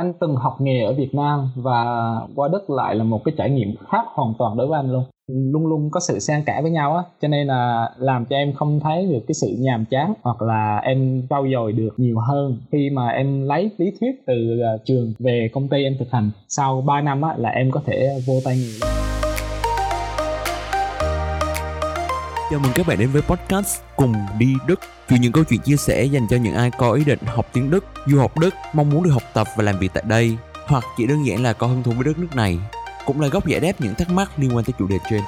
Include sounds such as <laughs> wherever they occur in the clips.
anh từng học nghề ở Việt Nam và qua Đức lại là một cái trải nghiệm khác hoàn toàn đối với anh luôn. Luôn luôn có sự xen kẽ với nhau á, cho nên là làm cho em không thấy được cái sự nhàm chán hoặc là em trau dồi được nhiều hơn khi mà em lấy lý thuyết từ à, trường về công ty em thực hành. Sau 3 năm á là em có thể vô tay nghề luôn. Chào mừng các bạn đến với podcast Cùng đi Đức. Chuyện những câu chuyện chia sẻ dành cho những ai có ý định học tiếng Đức, du học Đức, mong muốn được học tập và làm việc tại đây Hoặc chỉ đơn giản là có hứng thú với đất nước này Cũng là góc giải đáp những thắc mắc liên quan tới chủ đề trên.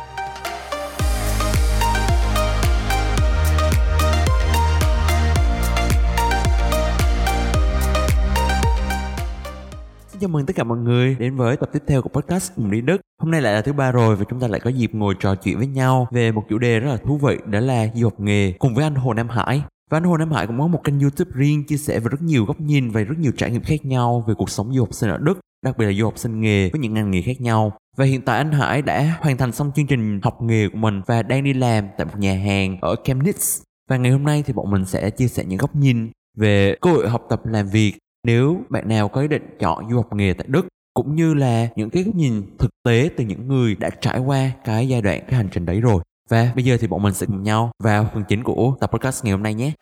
Chào mừng tất cả mọi người đến với tập tiếp theo của podcast cùng đi Đức. Hôm nay lại là thứ ba rồi và chúng ta lại có dịp ngồi trò chuyện với nhau về một chủ đề rất là thú vị đó là du học nghề cùng với anh Hồ Nam Hải. Và anh Hồ Nam Hải cũng có một kênh YouTube riêng chia sẻ về rất nhiều góc nhìn và rất nhiều trải nghiệm khác nhau về cuộc sống du học sinh ở Đức, đặc biệt là du học sinh nghề với những ngành nghề khác nhau. Và hiện tại anh Hải đã hoàn thành xong chương trình học nghề của mình và đang đi làm tại một nhà hàng ở Chemnitz. Và ngày hôm nay thì bọn mình sẽ chia sẻ những góc nhìn về cơ hội học tập làm việc nếu bạn nào có ý định chọn du học nghề tại Đức, cũng như là những cái góc nhìn thực tế từ những người đã trải qua cái giai đoạn, cái hành trình đấy rồi. Và bây giờ thì bọn mình sẽ cùng nhau vào phần chính của tập podcast ngày hôm nay nhé.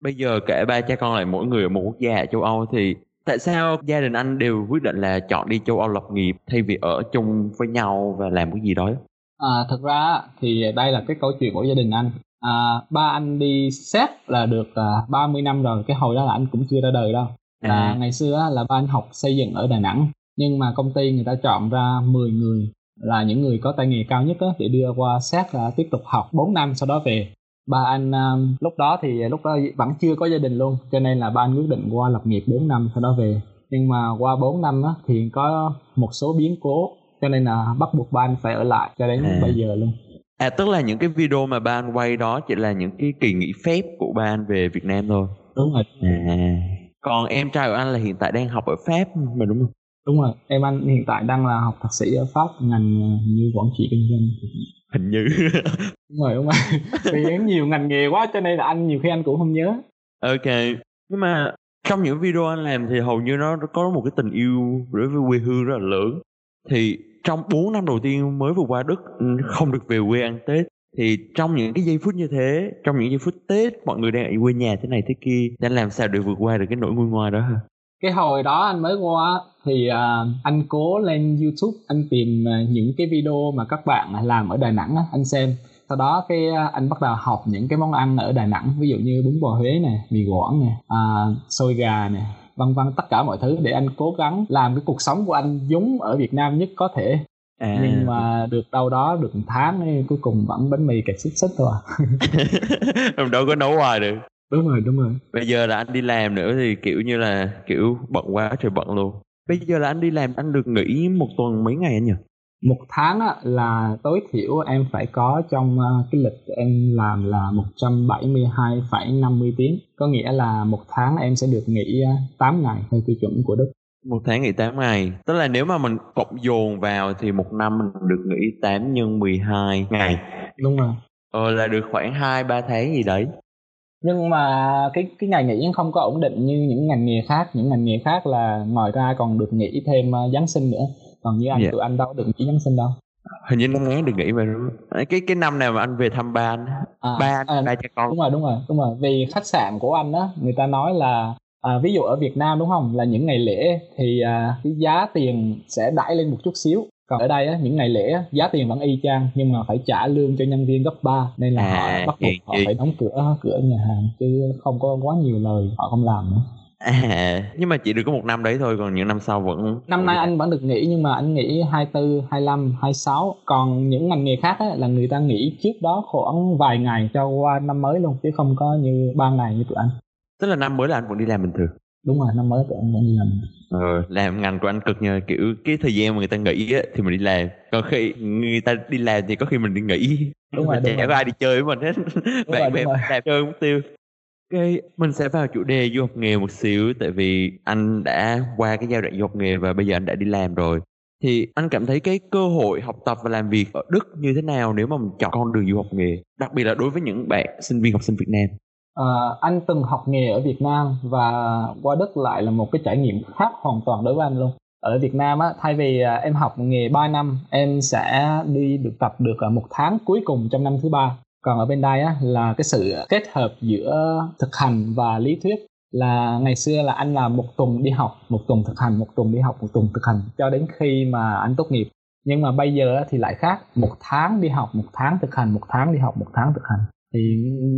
Bây giờ kể ba cha con lại mỗi người ở một quốc gia ở châu Âu thì tại sao gia đình anh đều quyết định là chọn đi châu Âu lập nghiệp thay vì ở chung với nhau và làm cái gì đó? À, thực ra thì đây là cái câu chuyện của gia đình anh. À, ba anh đi xét là được à, 30 năm rồi, cái hồi đó là anh cũng chưa ra đời đâu. Là à. ngày xưa là ba anh học xây dựng ở Đà Nẵng, nhưng mà công ty người ta chọn ra 10 người là những người có tay nghề cao nhất á, để đưa qua xét là tiếp tục học 4 năm sau đó về. Ba anh um, lúc đó thì lúc đó vẫn chưa có gia đình luôn, cho nên là ba anh quyết định qua lập nghiệp 4 năm sau đó về. Nhưng mà qua 4 năm á, thì có một số biến cố cho nên là bắt buộc ba anh phải ở lại cho đến à. bây giờ luôn À tức là những cái video mà ba anh quay đó chỉ là những cái kỳ nghỉ phép của ba anh về Việt Nam thôi. Đúng rồi. À. Còn em trai của anh là hiện tại đang học ở Pháp mà đúng không? Đúng rồi, em anh hiện tại đang là học thạc sĩ ở Pháp ngành ờ, như quản trị kinh doanh. Hình như. <laughs> đúng rồi, đúng rồi. Vì nhiều ngành nghề quá cho nên là anh nhiều khi anh cũng không nhớ. Ok. Nhưng mà trong những video anh làm thì hầu như nó có một cái tình yêu đối với quê hương rất là lớn. Thì trong 4 năm đầu tiên mới vừa qua Đức ừ, không được về quê ăn Tết thì trong những cái giây phút như thế trong những giây phút Tết mọi người đang ở quê nhà thế này thế kia đã làm sao để vượt qua được cái nỗi nguôi ngoai đó hả? Cái hồi đó anh mới qua thì uh, anh cố lên YouTube anh tìm uh, những cái video mà các bạn làm ở Đà Nẵng anh xem sau đó cái uh, anh bắt đầu học những cái món ăn ở Đà Nẵng ví dụ như bún bò Huế nè mì Quảng nè uh, xôi gà nè vân vân tất cả mọi thứ để anh cố gắng làm cái cuộc sống của anh giống ở Việt Nam nhất có thể. À. nhưng mà được đâu đó được một tháng ấy, cuối cùng vẫn bánh mì kẹt xích xích thôi à. <laughs> đâu có nấu hoài được. Đúng rồi đúng rồi. Bây giờ là anh đi làm nữa thì kiểu như là kiểu bận quá trời bận luôn. Bây giờ là anh đi làm anh được nghỉ một tuần mấy ngày anh nhỉ một tháng á, là tối thiểu em phải có trong uh, cái lịch em làm là 172,50 tiếng. Có nghĩa là một tháng em sẽ được nghỉ uh, 8 ngày theo tiêu chuẩn của Đức. Một tháng nghỉ 8 ngày. Tức là nếu mà mình cộng dồn vào thì một năm mình được nghỉ 8 nhân 12 ngày. Đúng rồi. Ờ là được khoảng 2 3 tháng gì đấy. Nhưng mà cái cái ngày nghỉ không có ổn định như những ngành nghề khác. Những ngành nghề khác là ngoài ra còn được nghỉ thêm uh, Giáng sinh nữa còn như anh. Dạ. tụi anh đâu được nghỉ Giáng sinh đâu. Hình như năm ngoái được nghỉ không? cái cái năm nào mà anh về thăm ba anh à, ba anh à, ba cha con. đúng rồi đúng rồi đúng rồi. Vì khách sạn của anh á người ta nói là à, ví dụ ở Việt Nam đúng không? Là những ngày lễ thì à, cái giá tiền sẽ đẩy lên một chút xíu. Còn ở đây á, những ngày lễ á, giá tiền vẫn y chang nhưng mà phải trả lương cho nhân viên gấp 3 nên là à, họ bắt buộc họ phải đóng cửa cửa nhà hàng chứ không có quá nhiều lời họ không làm nữa À, nhưng mà chỉ được có một năm đấy thôi còn những năm sau vẫn năm nay anh vẫn được nghỉ nhưng mà anh nghỉ 24, 25, 26 còn những ngành nghề khác á, là người ta nghỉ trước đó khoảng vài ngày cho qua năm mới luôn chứ không có như ba ngày như tụi anh. Tức là năm mới là anh vẫn đi làm bình thường? Đúng rồi năm mới tụi anh vẫn đi làm ờ làm ngành của anh cực nhờ kiểu cái thời gian mà người ta nghỉ á thì mình đi làm. Còn khi người ta đi làm thì có khi mình đi nghỉ. Đúng rồi, chả có ai đi chơi với mình hết. Bạn bè làm chơi mục tiêu Ok, mình sẽ vào chủ đề du học nghề một xíu tại vì anh đã qua cái giai đoạn du học nghề và bây giờ anh đã đi làm rồi. thì anh cảm thấy cái cơ hội học tập và làm việc ở Đức như thế nào nếu mà mình chọn con đường du học nghề đặc biệt là đối với những bạn sinh viên học sinh Việt Nam? À, anh từng học nghề ở Việt Nam và qua Đức lại là một cái trải nghiệm khác hoàn toàn đối với anh luôn. Ở Việt Nam á thay vì à, em học nghề 3 năm em sẽ đi được tập được à, một tháng cuối cùng trong năm thứ ba còn ở bên đây á, là cái sự kết hợp giữa thực hành và lý thuyết. Là ngày xưa là anh là một tuần đi học, một tuần thực hành, một tuần đi học, một tuần thực hành cho đến khi mà anh tốt nghiệp. Nhưng mà bây giờ thì lại khác, một tháng đi học, một tháng thực hành, một tháng đi học, một tháng thực hành thì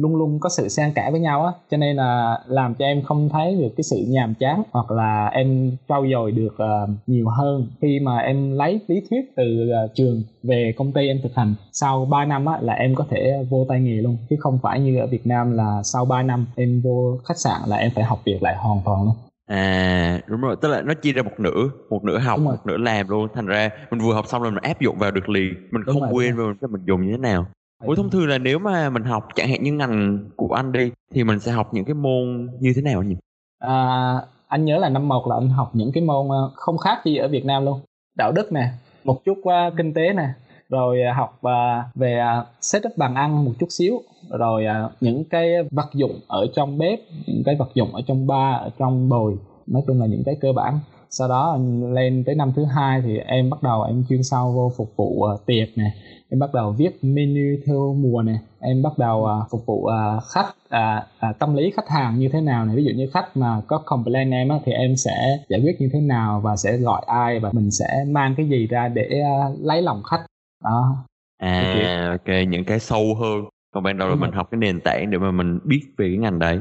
luôn luôn có sự xen kẽ với nhau á. Cho nên là làm cho em không thấy được cái sự nhàm chán hoặc là em trau dồi được uh, nhiều hơn khi mà em lấy lý thuyết từ uh, trường về công ty em thực hành. Sau 3 năm á là em có thể vô tay nghề luôn chứ không phải như ở Việt Nam là sau 3 năm em vô khách sạn là em phải học việc lại hoàn toàn luôn. À đúng rồi, tức là nó chia ra một nửa, một nửa học, một nửa làm luôn. Thành ra mình vừa học xong rồi mình áp dụng vào được liền, mình đúng không rồi, quên rồi. mình dùng như thế nào. Ủa thông thường là nếu mà mình học chẳng hạn như ngành của anh đi thì mình sẽ học những cái môn như thế nào nhỉ? À, anh nhớ là năm một là anh học những cái môn ờ, không khác gì ở Việt Nam luôn. Đạo đức nè, một chút uh, kinh tế nè, rồi uh, học uh, về uh, setup bàn ăn một chút xíu, rồi uh, những cái vật dụng ở trong bếp, những cái vật dụng ở trong bar, ở trong bồi, nói chung là những cái cơ bản. Sau đó lên tới năm thứ hai thì em bắt đầu em chuyên sâu vô phục vụ uh, tiệc nè, em bắt đầu viết menu theo mùa này em bắt đầu uh, phục vụ uh, khách uh, uh, tâm lý khách hàng như thế nào này ví dụ như khách mà có complain em á, thì em sẽ giải quyết như thế nào và sẽ gọi ai và mình sẽ mang cái gì ra để uh, lấy lòng khách. Đó. À ok những cái sâu hơn. Còn ban đầu là mình học cái nền tảng để mà mình biết về cái ngành đấy.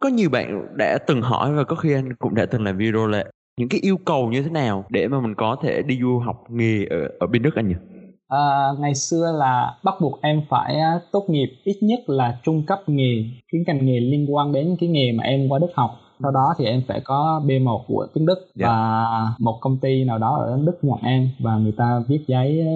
Có nhiều bạn đã từng hỏi và có khi anh cũng đã từng làm video là những cái yêu cầu như thế nào để mà mình có thể đi du học nghề ở ở bên Đức anh nhỉ? à, ngày xưa là bắt buộc em phải tốt nghiệp ít nhất là trung cấp nghề cái ngành nghề liên quan đến cái nghề mà em qua Đức học sau đó thì em phải có B1 của tiếng Đức yeah. Dạ. và một công ty nào đó ở Đức nhận em và người ta viết giấy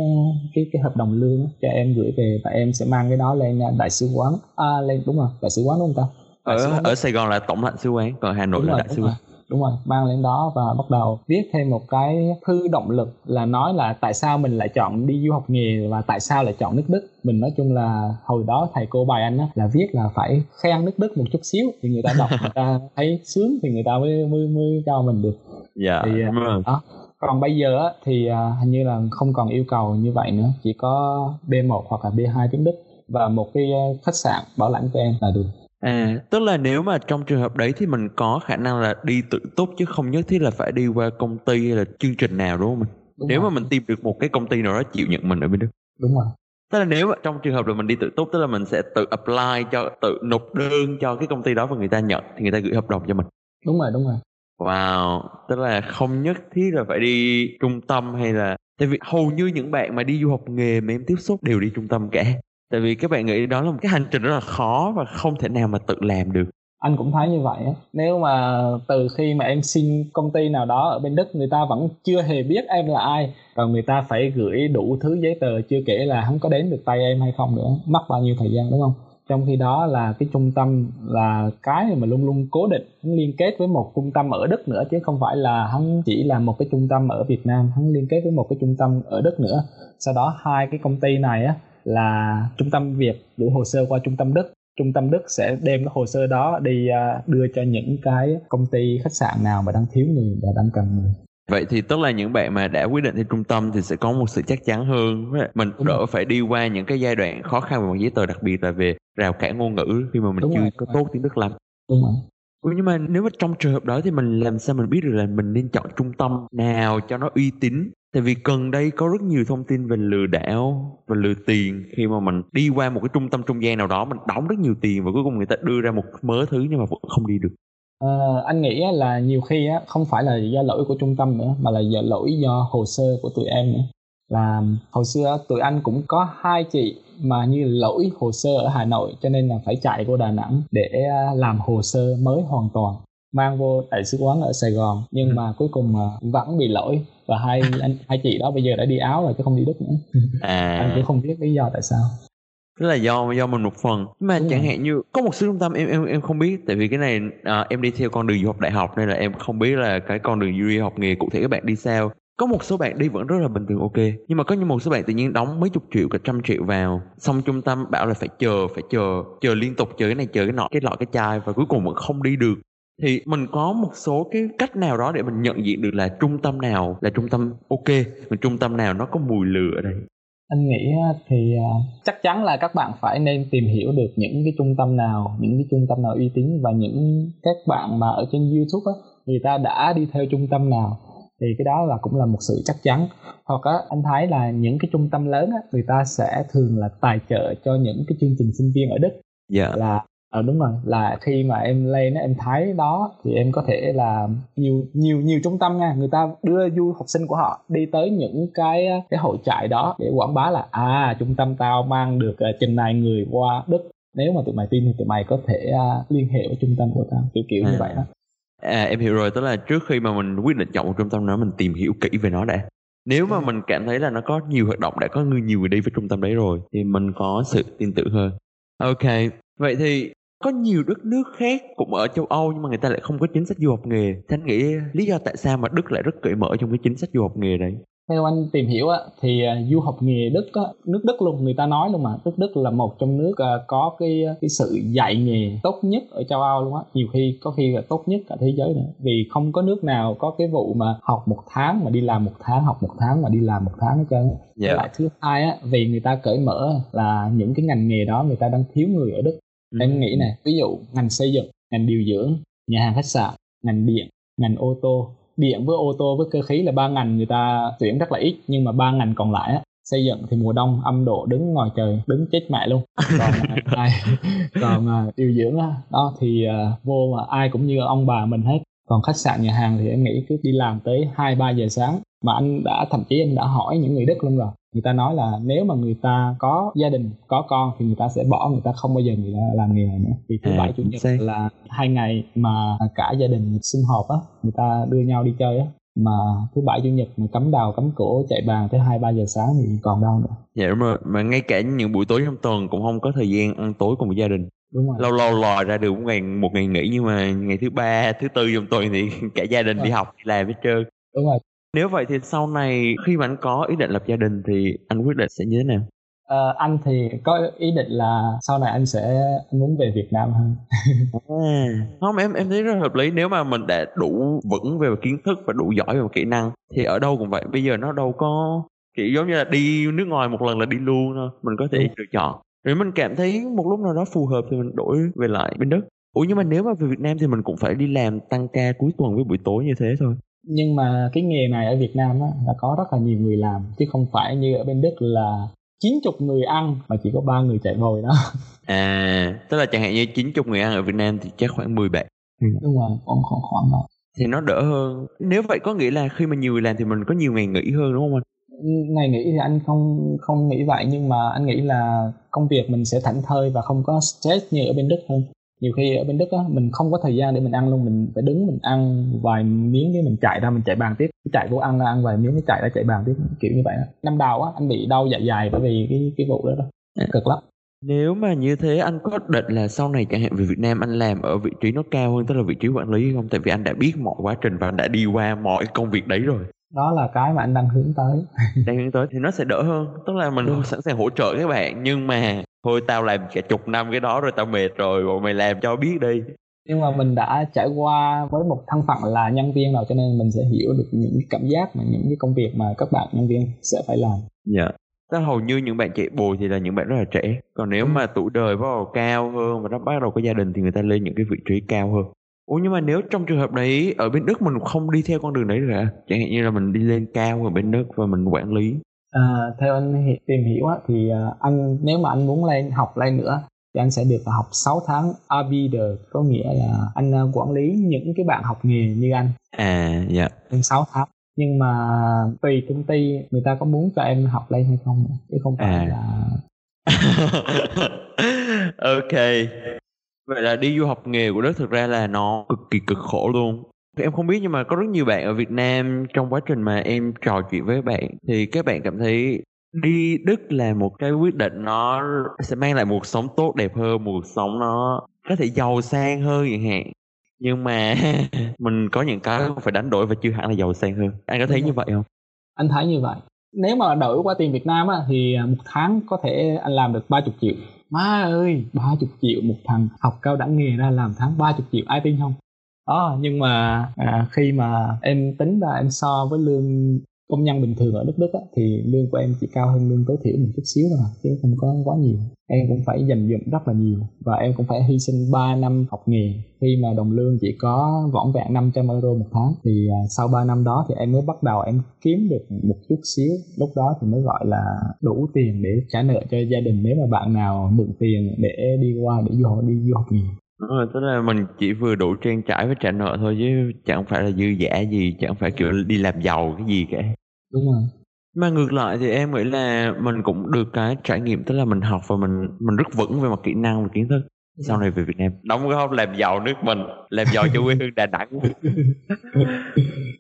cái cái hợp đồng lương cho em gửi về và em sẽ mang cái đó lên đại sứ quán à, lên đúng rồi đại sứ quán đúng không ta ở ở Sài Gòn là tổng lãnh sứ quán còn Hà Nội đúng là rồi, đại sứ quán đúng rồi mang lên đó và bắt đầu viết thêm một cái thư động lực là nói là tại sao mình lại chọn đi du học nghề và tại sao lại chọn nước đức. Mình nói chung là hồi đó thầy cô bài anh á là viết là phải khen nước đức một chút xíu thì người ta đọc người ta thấy sướng thì người ta mới mới mới cho mình được. Dạ thì uh, đó. Còn bây giờ á, thì uh, hình như là không còn yêu cầu như vậy nữa chỉ có B1 hoặc là B2 tiếng Đức và một cái khách sạn bảo lãnh cho em là được À, tức là nếu mà trong trường hợp đấy thì mình có khả năng là đi tự túc chứ không nhất thiết là phải đi qua công ty hay là chương trình nào đúng không mình? Đúng nếu rồi. mà mình tìm được một cái công ty nào đó chịu nhận mình ở bên Đức. Đúng rồi. Tức là nếu mà trong trường hợp là mình đi tự túc tức là mình sẽ tự apply cho tự nộp đơn cho cái công ty đó và người ta nhận thì người ta gửi hợp đồng cho mình. Đúng rồi, đúng rồi. Wow, tức là không nhất thiết là phải đi trung tâm hay là tại vì hầu như những bạn mà đi du học nghề mà em tiếp xúc đều đi trung tâm cả tại vì các bạn nghĩ đó là một cái hành trình rất là khó và không thể nào mà tự làm được. Anh cũng thấy như vậy nếu mà từ khi mà em xin công ty nào đó ở bên đức, người ta vẫn chưa hề biết em là ai. Rồi người ta phải gửi đủ thứ giấy tờ chưa kể là không có đến được tay em hay không nữa. Mất bao nhiêu thời gian, đúng không? Trong khi đó là cái trung tâm là cái mà luôn luôn cố định hắn liên kết với một trung tâm ở đức nữa, chứ không phải là hắn chỉ là một cái trung tâm ở việt nam hắn liên kết với một cái trung tâm ở đức nữa. Sau đó hai cái công ty này á là trung tâm Việt gửi hồ sơ qua trung tâm Đức. Trung tâm Đức sẽ đem cái hồ sơ đó đi à, đưa cho những cái công ty khách sạn nào mà đang thiếu người và đang cần người. Vậy thì tức là những bạn mà đã quyết định theo trung tâm thì sẽ có một sự chắc chắn hơn. Mình Đúng đỡ rồi. phải đi qua những cái giai đoạn khó khăn về mặt giấy tờ đặc biệt là về rào cản ngôn ngữ khi mà mình Đúng chưa rồi. có tốt tiếng Đức lắm. Đúng rồi. Ừ, nhưng mà nếu mà trong trường hợp đó thì mình làm sao mình biết được là mình nên chọn trung tâm nào cho nó uy tín tại vì gần đây có rất nhiều thông tin về lừa đảo và lừa tiền khi mà mình đi qua một cái trung tâm trung gian nào đó mình đóng rất nhiều tiền và cuối cùng người ta đưa ra một mớ thứ nhưng mà vẫn không đi được. À, anh nghĩ là nhiều khi á không phải là do lỗi của trung tâm nữa mà là do lỗi do hồ sơ của tụi em nữa. Là hồi xưa tụi anh cũng có hai chị mà như lỗi hồ sơ ở Hà Nội cho nên là phải chạy qua Đà Nẵng để à, làm hồ sơ mới hoàn toàn. Mang vô đại sứ quán ở Sài Gòn nhưng ừ. mà cuối cùng vẫn bị lỗi và hai anh hai chị đó bây giờ đã đi áo rồi chứ không đi Đức nữa. À. anh cũng không biết lý do tại sao. Tức là do do mình một phần. Nhưng mà Đúng chẳng rồi. hạn như có một số trung tâm em em em không biết tại vì cái này à, em đi theo con đường du học đại học nên là em không biết là cái con đường du học nghề cụ thể các bạn đi sao. Có một số bạn đi vẫn rất là bình thường ok. Nhưng mà có những một số bạn tự nhiên đóng mấy chục triệu cả trăm triệu vào. Xong trung tâm bảo là phải chờ phải chờ chờ liên tục chờ cái này chờ cái nọ cái lọ cái chai và cuối cùng vẫn không đi được thì mình có một số cái cách nào đó để mình nhận diện được là trung tâm nào là trung tâm ok và trung tâm nào nó có mùi lửa ở đây? Anh nghĩ thì à, chắc chắn là các bạn phải nên tìm hiểu được những cái trung tâm nào những cái trung tâm nào uy tín và những các bạn mà ở trên youtube á người ta đã đi theo trung tâm nào. Thì cái đó là cũng là một sự chắc chắn. Hoặc á anh thấy là những cái trung tâm lớn á người ta sẽ thường là tài trợ cho những cái chương trình sinh viên ở đức. Dạ. Yeah. là ờ đúng rồi. Là khi mà em lên em thấy đó thì em có thể là nhiều nhiều nhiều trung tâm nha. Người ta đưa du học sinh của họ đi tới những cái cái hội trại đó để quảng bá là à trung tâm tao mang được uh, trình này người qua đức. Nếu mà tụi mày tin thì tụi mày có thể uh, liên hệ với trung tâm của tao kiểu kiểu à. như vậy đó. À em hiểu rồi. Tức là trước khi mà mình quyết định chọn một trung tâm đó mình tìm hiểu kỹ về nó đã. Nếu mà mình cảm thấy là nó có nhiều hoạt động đã có người nhiều người đi với trung tâm đấy rồi thì mình có sự tin tưởng hơn. Ok. Vậy thì có nhiều đất nước khác cũng ở châu Âu nhưng mà người ta lại không có chính sách du học nghề. Thì anh nghĩ lý do tại sao mà Đức lại rất cởi mở trong cái chính sách du học nghề đấy? Theo anh tìm hiểu á, thì à, du học nghề Đức á, nước Đức luôn người ta nói luôn mà nước Đức là một trong nước à, có cái cái sự dạy nghề tốt nhất ở châu Âu luôn á nhiều khi có khi là tốt nhất cả thế giới nữa vì không có nước nào có cái vụ mà học một tháng mà đi làm một tháng học một tháng mà đi làm một tháng hết trơn yeah. Dạ. lại thứ hai á vì người ta cởi mở là những cái ngành nghề đó người ta đang thiếu người ở Đức ừ. em nghĩ nè ví dụ ngành xây dựng ngành điều dưỡng nhà hàng khách sạn ngành điện ngành ô tô. Điện với ô tô với cơ khí là ba ngành người ta tuyển rất là ít nhưng mà ba ngành còn lại á xây dựng thì mùa đông âm độ đứng ngoài trời đứng chết mẹ luôn. Còn <laughs> ai còn à, điều dưỡng á đó thì uh, vô mà ai cũng như ông bà mình hết. Còn khách sạn nhà hàng thì em nghĩ cứ đi làm tới hai ba giờ sáng mà anh đã thậm chí anh đã hỏi những người đức luôn rồi. Người ta nói là nếu mà người ta có gia đình có con thì người ta sẽ bỏ người ta không bao giờ người ta làm nghề này nữa. Vì thứ à, bảy chủ nhật là hai ngày mà cả gia đình sum họp á người ta đưa nhau đi chơi á. Mà thứ bảy chủ nhật mà cắm đầu cắm cổ chạy bàn tới hai ba giờ sáng thì còn đâu nữa. Dạ đúng rồi. Mà ngay cả những buổi tối trong tuần cũng không có thời gian ăn tối cùng với gia đình. Đúng rồi. Lâu lâu lòi ra được một ngày một ngày nghỉ nhưng mà ngày thứ ba thứ tư trong tuần thì <laughs> cả gia đình đi học đi làm hết trơn. Đúng rồi nếu vậy thì sau này khi mà anh có ý định lập gia đình thì anh quyết định sẽ như thế nào? À, anh thì có ý định là sau này anh sẽ muốn về Việt Nam hơn. <laughs> À, không em em thấy rất hợp lý. Nếu mà mình đã đủ vững về kiến thức và đủ giỏi về kỹ năng thì ở đâu cũng vậy. Bây giờ nó đâu có kiểu giống như là đi nước ngoài một lần là đi luôn thôi. Mình có thể ừ. lựa chọn. Nếu mình cảm thấy một lúc nào đó phù hợp thì mình đổi về lại bên đất ủa nhưng mà nếu mà về Việt Nam thì mình cũng phải đi làm tăng ca cuối tuần với buổi tối như thế thôi nhưng mà cái nghề này ở Việt Nam á, là có rất là nhiều người làm chứ không phải như ở bên Đức là 90 người ăn mà chỉ có ba người chạy bồi đó. <laughs> À tức là chẳng hạn như 90 người ăn ở Việt Nam thì chắc khoảng 10 bạn. Ừ. đúng rồi khoảng khoảng khoảng đó. Thì nó đỡ hơn. Nếu vậy có nghĩa là khi mà nhiều người làm thì mình có nhiều ngày nghỉ hơn đúng không anh? Ngày nghỉ thì anh không không nghĩ vậy nhưng mà anh nghĩ là công việc mình sẽ thảnh thơi và không có stress như ở bên Đức hơn nhiều khi ở bên đức á, mình không có thời gian để mình ăn luôn, mình phải đứng, mình ăn vài miếng cái mình chạy ra, mình chạy bàn tiếp chạy vô ăn ra, ăn vài miếng cái chạy ra, chạy bàn tiếp, kiểu như vậy đó. năm đầu á, anh bị đau dạ dày bởi vì cái cái vụ đó đó cực lắm nếu mà như thế, anh có định là sau này chẳng hạn về Việt Nam anh làm ở vị trí nó cao hơn, tức là vị trí quản lý không? Tại vì anh đã biết mọi quá trình và anh đã đi qua mọi công việc đấy rồi. Đó là cái mà anh đang hướng tới. <laughs> đang hướng tới thì nó sẽ đỡ hơn. Tức là mình Đúng. sẵn sàng hỗ trợ các bạn nhưng mà thôi tao làm cả chục năm cái đó rồi tao mệt rồi bọn mày làm cho biết đi nhưng mà mình đã trải qua với một thân phận là nhân viên rồi cho nên mình sẽ hiểu được những cảm giác mà những cái công việc mà các bạn nhân viên sẽ phải làm dạ yeah. Tức hầu như những bạn chạy bồi thì là những bạn rất là trẻ Còn nếu ừ. mà tuổi đời bắt đầu cao hơn Và nó bắt đầu có gia đình thì người ta lên những cái vị trí cao hơn Ủa nhưng mà nếu trong trường hợp đấy Ở bên Đức mình không đi theo con đường đấy rồi à Chẳng hạn như là mình đi lên cao ở bên Đức Và mình quản lý. À, theo anh tìm hiểu á, thì à, anh nếu mà anh muốn lên học lên nữa thì anh sẽ được học 6 tháng arbiter có nghĩa là anh à, quản lý những cái bạn học nghề như anh. À dạ. Yeah. 6 tháng. Nhưng mà tùy công ty người ta có muốn cho em học lên hay không chứ không phải à. là <laughs> ok vậy là đi du học nghề của đất thực ra là nó cực kỳ cực khổ luôn em không biết nhưng mà có rất nhiều bạn ở Việt Nam trong quá trình mà em trò chuyện với bạn thì các bạn cảm thấy đi Đức là một cái quyết định nó sẽ mang lại một cuộc sống tốt đẹp hơn, một cuộc sống nó có thể giàu sang hơn chẳng hạn. Nhưng mà <laughs> mình có những cái phải đánh đổi và chưa hẳn là giàu sang hơn. Anh có thấy như vậy không? anh thấy như vậy nếu mà đổi qua tiền Việt Nam á, thì à, một tháng có thể anh làm được 30 triệu má ơi 30 triệu một thằng học cao đẳng nghề ra làm tháng 30 triệu ai tin không? Đó nhưng mà à, khi mà em tính ra em so với lương công nhân bình thường ở nước Đức á, thì lương của em chỉ cao hơn lương tối thiểu một chút xíu thôi chứ không có quá nhiều. Em cũng phải dành dụm rất là nhiều và em cũng phải hy sinh 3 năm học nghề. Khi mà đồng lương chỉ có vỏn vẹn 500 euro một tháng thì à, sau 3 năm đó thì em mới bắt đầu em kiếm được một chút xíu. Lúc đó thì mới gọi là đủ tiền để trả nợ cho gia đình nếu mà bạn nào mượn tiền để đi qua để du học đi du học nghề. Đúng rồi, tức là mình chỉ vừa đủ trang trải với trả nợ thôi chứ chẳng phải là dư giả gì, chẳng phải kiểu đi làm giàu cái gì cả. đúng rồi Mà ngược lại thì em nghĩ là mình cũng được cái trải nghiệm tức là mình học và mình mình rất vững về mặt kỹ năng và kiến thức. Sau này về Việt Nam đóng góp làm giàu nước mình, làm giàu cho quê hương Đà Nẵng. <laughs>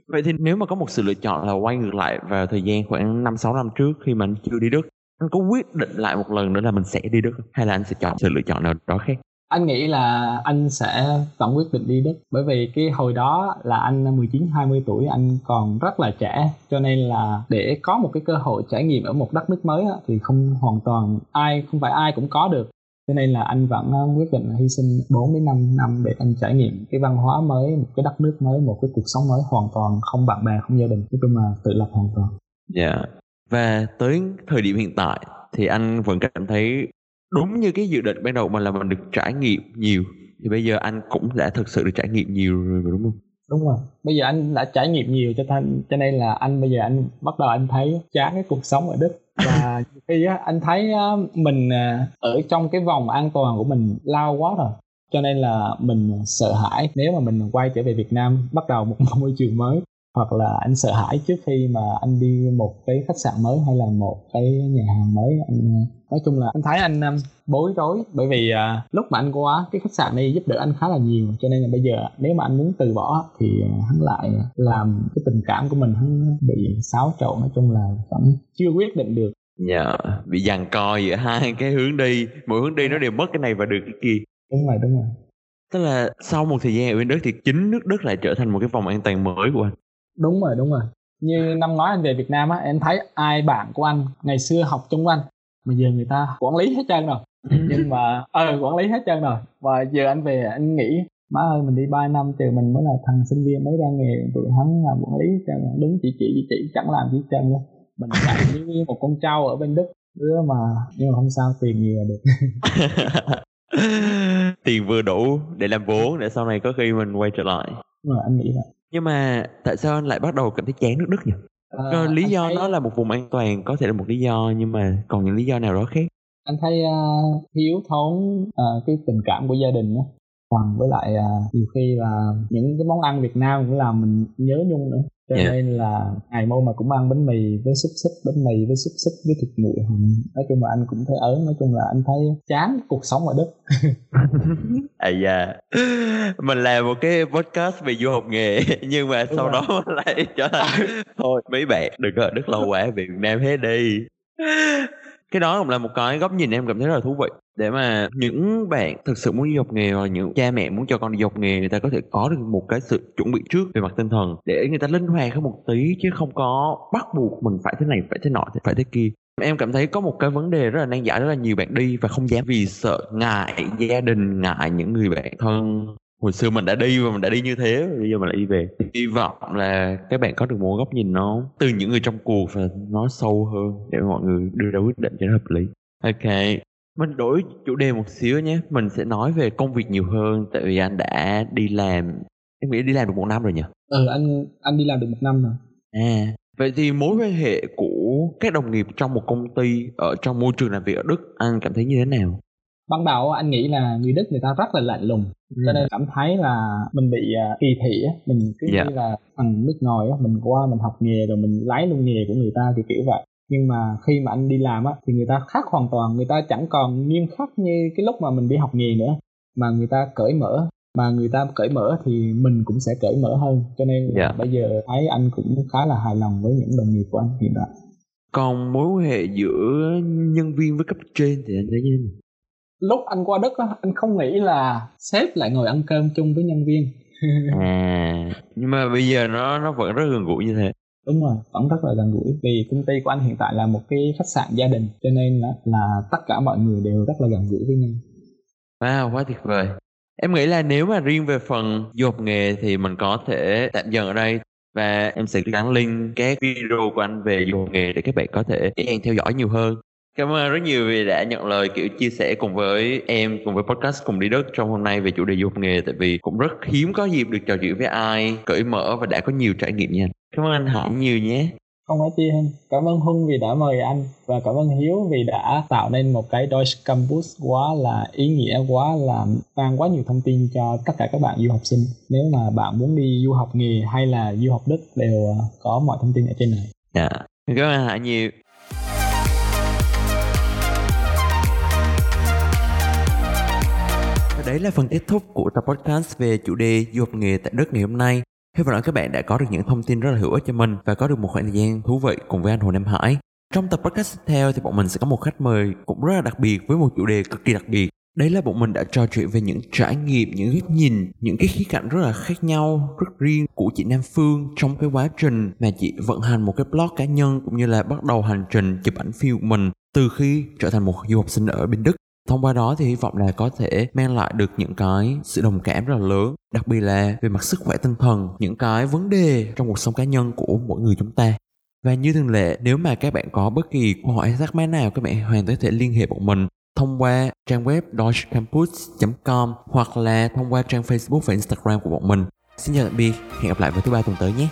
Vậy thì nếu mà có một sự lựa chọn là quay ngược lại vào thời gian khoảng 5 6 năm trước khi mà anh chưa đi Đức, anh có quyết định lại một lần nữa là mình sẽ đi Đức hay là anh sẽ chọn sự lựa chọn nào đó khác? Anh nghĩ là anh sẽ vẫn quyết định đi Đức, bởi vì cái hồi đó là anh 19 20 tuổi, anh còn rất là trẻ, cho nên là để có một cái cơ hội trải nghiệm ở một đất nước mới thì không hoàn toàn ai, không phải ai cũng có được. Cho nên là anh vẫn ờ, quyết định hy sinh 4 đến 5 năm để anh trải nghiệm cái văn hóa mới, một cái đất nước mới, một cái cuộc sống mới hoàn toàn không bạn bè, không gia đình. Nói chung là tự lập hoàn toàn. Dạ. Và tới thời điểm hiện tại thì anh vẫn cảm thấy đúng như cái dự định ban đầu mà là mình được trải nghiệm nhiều. Thì bây giờ anh cũng đã thực sự được trải nghiệm nhiều rồi đúng không? đúng rồi. Bây giờ anh đã trải nghiệm nhiều cho thanh cho nên là anh bây giờ anh bắt đầu anh thấy chán cái cuộc sống ở đức. Và <laughs> khi á anh thấy á, mình à, ở trong cái vòng an toàn của mình lao quá rồi. Cho nên là mình sợ hãi nếu mà mình quay trở về Việt Nam bắt đầu một <laughs> môi trường mới hoặc là anh sợ hãi trước khi mà anh đi một cái khách sạn mới hay là một cái nhà hàng mới. Anh nói chung là anh thấy anh um, bối rối. Bởi vì à, lúc mà anh qua cái khách sạn này giúp đỡ anh khá là nhiều. Cho nên là bây giờ nếu mà anh muốn từ bỏ thì hắn lại làm cái tình cảm của mình hắn bị xáo trộn. Nói chung là vẫn chưa quyết định được. Dạ, bị giằng co giữa hai cái hướng đi, mỗi hướng đi nó đều mất cái này và được cái kia. đúng rồi đúng rồi. Tức là sau một thời gian ở bên Đức thì chính nước Đức lại trở thành một cái vòng an toàn mới của anh. Đúng rồi đúng rồi. Như năm ngoái anh về Việt Nam á em thấy ai bạn của anh ngày xưa học chung anh? Mà giờ người ta quản lý hết trơn rồi. <laughs> Nhưng mà ờ quản lý hết trơn rồi. Và giờ anh về anh nghĩ má ơi mình đi 3 năm chờ mình mới là thằng sinh viên mới ra nghề. Tụi hắn là quản lý trơn đứng chỉ chỉ chỉ chỉ chẳng làm gì hết trơn luôn. Mình <laughs> chạy như một con trâu ở bên Đức. Đứa mà nhưng mà không sao tiền nhiều là được. <laughs> Tiền vừa đủ để làm vốn để sau này có khi mình quay trở lại. mà anh nghĩ là Nhưng mà tại sao anh lại bắt đầu cảm thấy chán nước Đức nhỉ? Ờ, lý do thấy- nó là một vùng an toàn có thể là một lý do nhưng mà còn những lý do nào đó khác. anh thấy uh, thiếu thốn uh, cái tình cảm của gia đình á còn với lại uh, nhiều khi là những cái món ăn Việt Nam cũng làm mình nhớ nhung nữa cho Dạ. nên là ngày mô mà cũng ăn bánh mì với xúc xích bánh mì với xúc xích với thịt nguội nói chung là anh cũng thấy ớn nói chung là anh thấy chán cuộc sống ở Đức. <laughs> À dạ Mình làm một cái podcast về du học nghề <laughs> Nhưng mà Đúng sau rồi. đó <laughs> lại trở thành Thôi mấy bạn đừng có ở Đức lâu quá Về Việt Nam hết đi. Cái đó cũng là một cái góc nhìn em cảm thấy rất là thú vị để mà những bạn thực sự muốn đi học nghề Hoặc những cha mẹ muốn cho con đi học nghề Người ta có thể có được một cái sự chuẩn bị trước Về mặt tinh thần Để người ta linh hoạt hơn một tí Chứ không có bắt buộc mình phải thế này Phải thế nọ phải thế kia Em cảm thấy có một cái vấn đề rất là nan giải rất là nhiều bạn đi và không dám vì sợ ngại gia đình, ngại những người bạn thân. Hồi xưa mình đã đi và mình đã đi như thế, bây giờ mình lại đi về. Hy vọng là các bạn có được một góc nhìn nó từ những người trong cuộc và nó sâu hơn để mọi người đưa ra quyết định cho nó hợp lý. Ok, mình đổi chủ đề một xíu nhé. Mình sẽ nói về công việc nhiều hơn tại vì anh đã đi làm, em nghĩ đi làm được một năm rồi nhỉ? ừ anh anh đi làm được một năm rồi À, vậy thì mối quan hệ của các đồng nghiệp trong một công ty ở trong môi trường làm việc ở Đức anh cảm thấy như thế nào? ban đầu anh nghĩ là người Đức người ta rất là lạnh lùng cho nên cảm thấy là mình bị à, kỳ thị á mình cứ Dạ. như là thằng nước ngoài á mình qua mình học nghề rồi mình lấy luôn nghề của người ta thì kiểu vậy nhưng mà khi mà anh đi làm á thì người ta khác hoàn toàn người ta chẳng còn nghiêm khắc như cái lúc mà mình đi học nghề nữa. Mà người ta cởi mở mà người ta cởi mở thì mình cũng sẽ cởi mở hơn. Cho nên là Dạ. bây giờ thấy anh cũng khá là hài lòng với những đồng nghiệp của anh hiện tại. Còn mối quan hệ giữa nhân viên với cấp trên thì anh thấy như thế lúc anh qua Đức á anh không nghĩ là sếp lại ngồi ăn cơm chung với nhân viên. À, nhưng mà bây giờ nó nó vẫn rất gần gũi như thế đúng rồi vẫn rất là gần gũi. Vì công ty của anh hiện tại là một cái khách sạn gia đình cho nên là, là tất cả mọi người đều rất là gần gũi với nhau. Wow quá tuyệt vời. Em nghĩ là nếu mà riêng về phần du học nghề thì mình có thể tạm dừng ở đây và em sẽ gắn link các video của anh về du học nghề để các bạn có thể dễ theo dõi nhiều hơn. Cảm ơn rất nhiều vì đã nhận lời kiểu chia sẻ cùng với em, cùng với podcast cùng đi đất trong hôm nay về chủ đề du học nghề tại vì cũng rất hiếm có dịp được trò chuyện với ai cởi mở và đã có nhiều trải nghiệm nha. Cảm ơn anh Hải nhiều nhé. Không có chi hơn. Cảm ơn Hưng vì đã mời anh và cảm ơn Hiếu vì đã tạo nên một cái Deutsche Campus quá là ý nghĩa quá là mang quá nhiều thông tin cho tất cả các bạn du học sinh. Nếu mà bạn muốn đi du học nghề hay là du học Đức đều ờ, có mọi thông tin ở trên này. Dạ. Cảm ơn anh Hải nhiều. đấy là phần kết thúc của tập podcast về chủ đề du học nghề tại Đức ngày hôm nay. Hy vọng là các bạn đã có được những thông tin rất là hữu ích cho mình và có được một khoảng thời gian thú vị cùng với anh Hồ Nam Hải. Trong tập podcast tiếp theo thì bọn mình sẽ có một khách mời cũng rất là đặc biệt với một chủ đề cực kỳ đặc biệt. Đấy là bọn mình đã trò chuyện về những trải nghiệm, những góc nhìn, những cái khía cạnh rất là khác nhau, rất riêng của chị Nam Phương trong cái quá trình mà chị vận hành một cái blog cá nhân cũng như là bắt đầu hành trình chụp ảnh phim của mình từ khi trở thành một du học sinh ở bên Đức thông qua đó thì hy vọng là có thể mang lại được những cái sự đồng cảm rất là lớn đặc biệt là về mặt sức khỏe tinh thần những cái vấn đề trong cuộc sống cá nhân của mỗi người chúng ta và như thường lệ nếu mà các bạn có bất kỳ câu hỏi thắc mắc nào các bạn hoàn toàn có thể liên hệ bọn mình thông qua trang web deutschecampus.com hoặc là thông qua trang Facebook và Instagram của bọn mình. Xin chào tạm biệt, hẹn gặp lại vào thứ ba tuần tới nhé.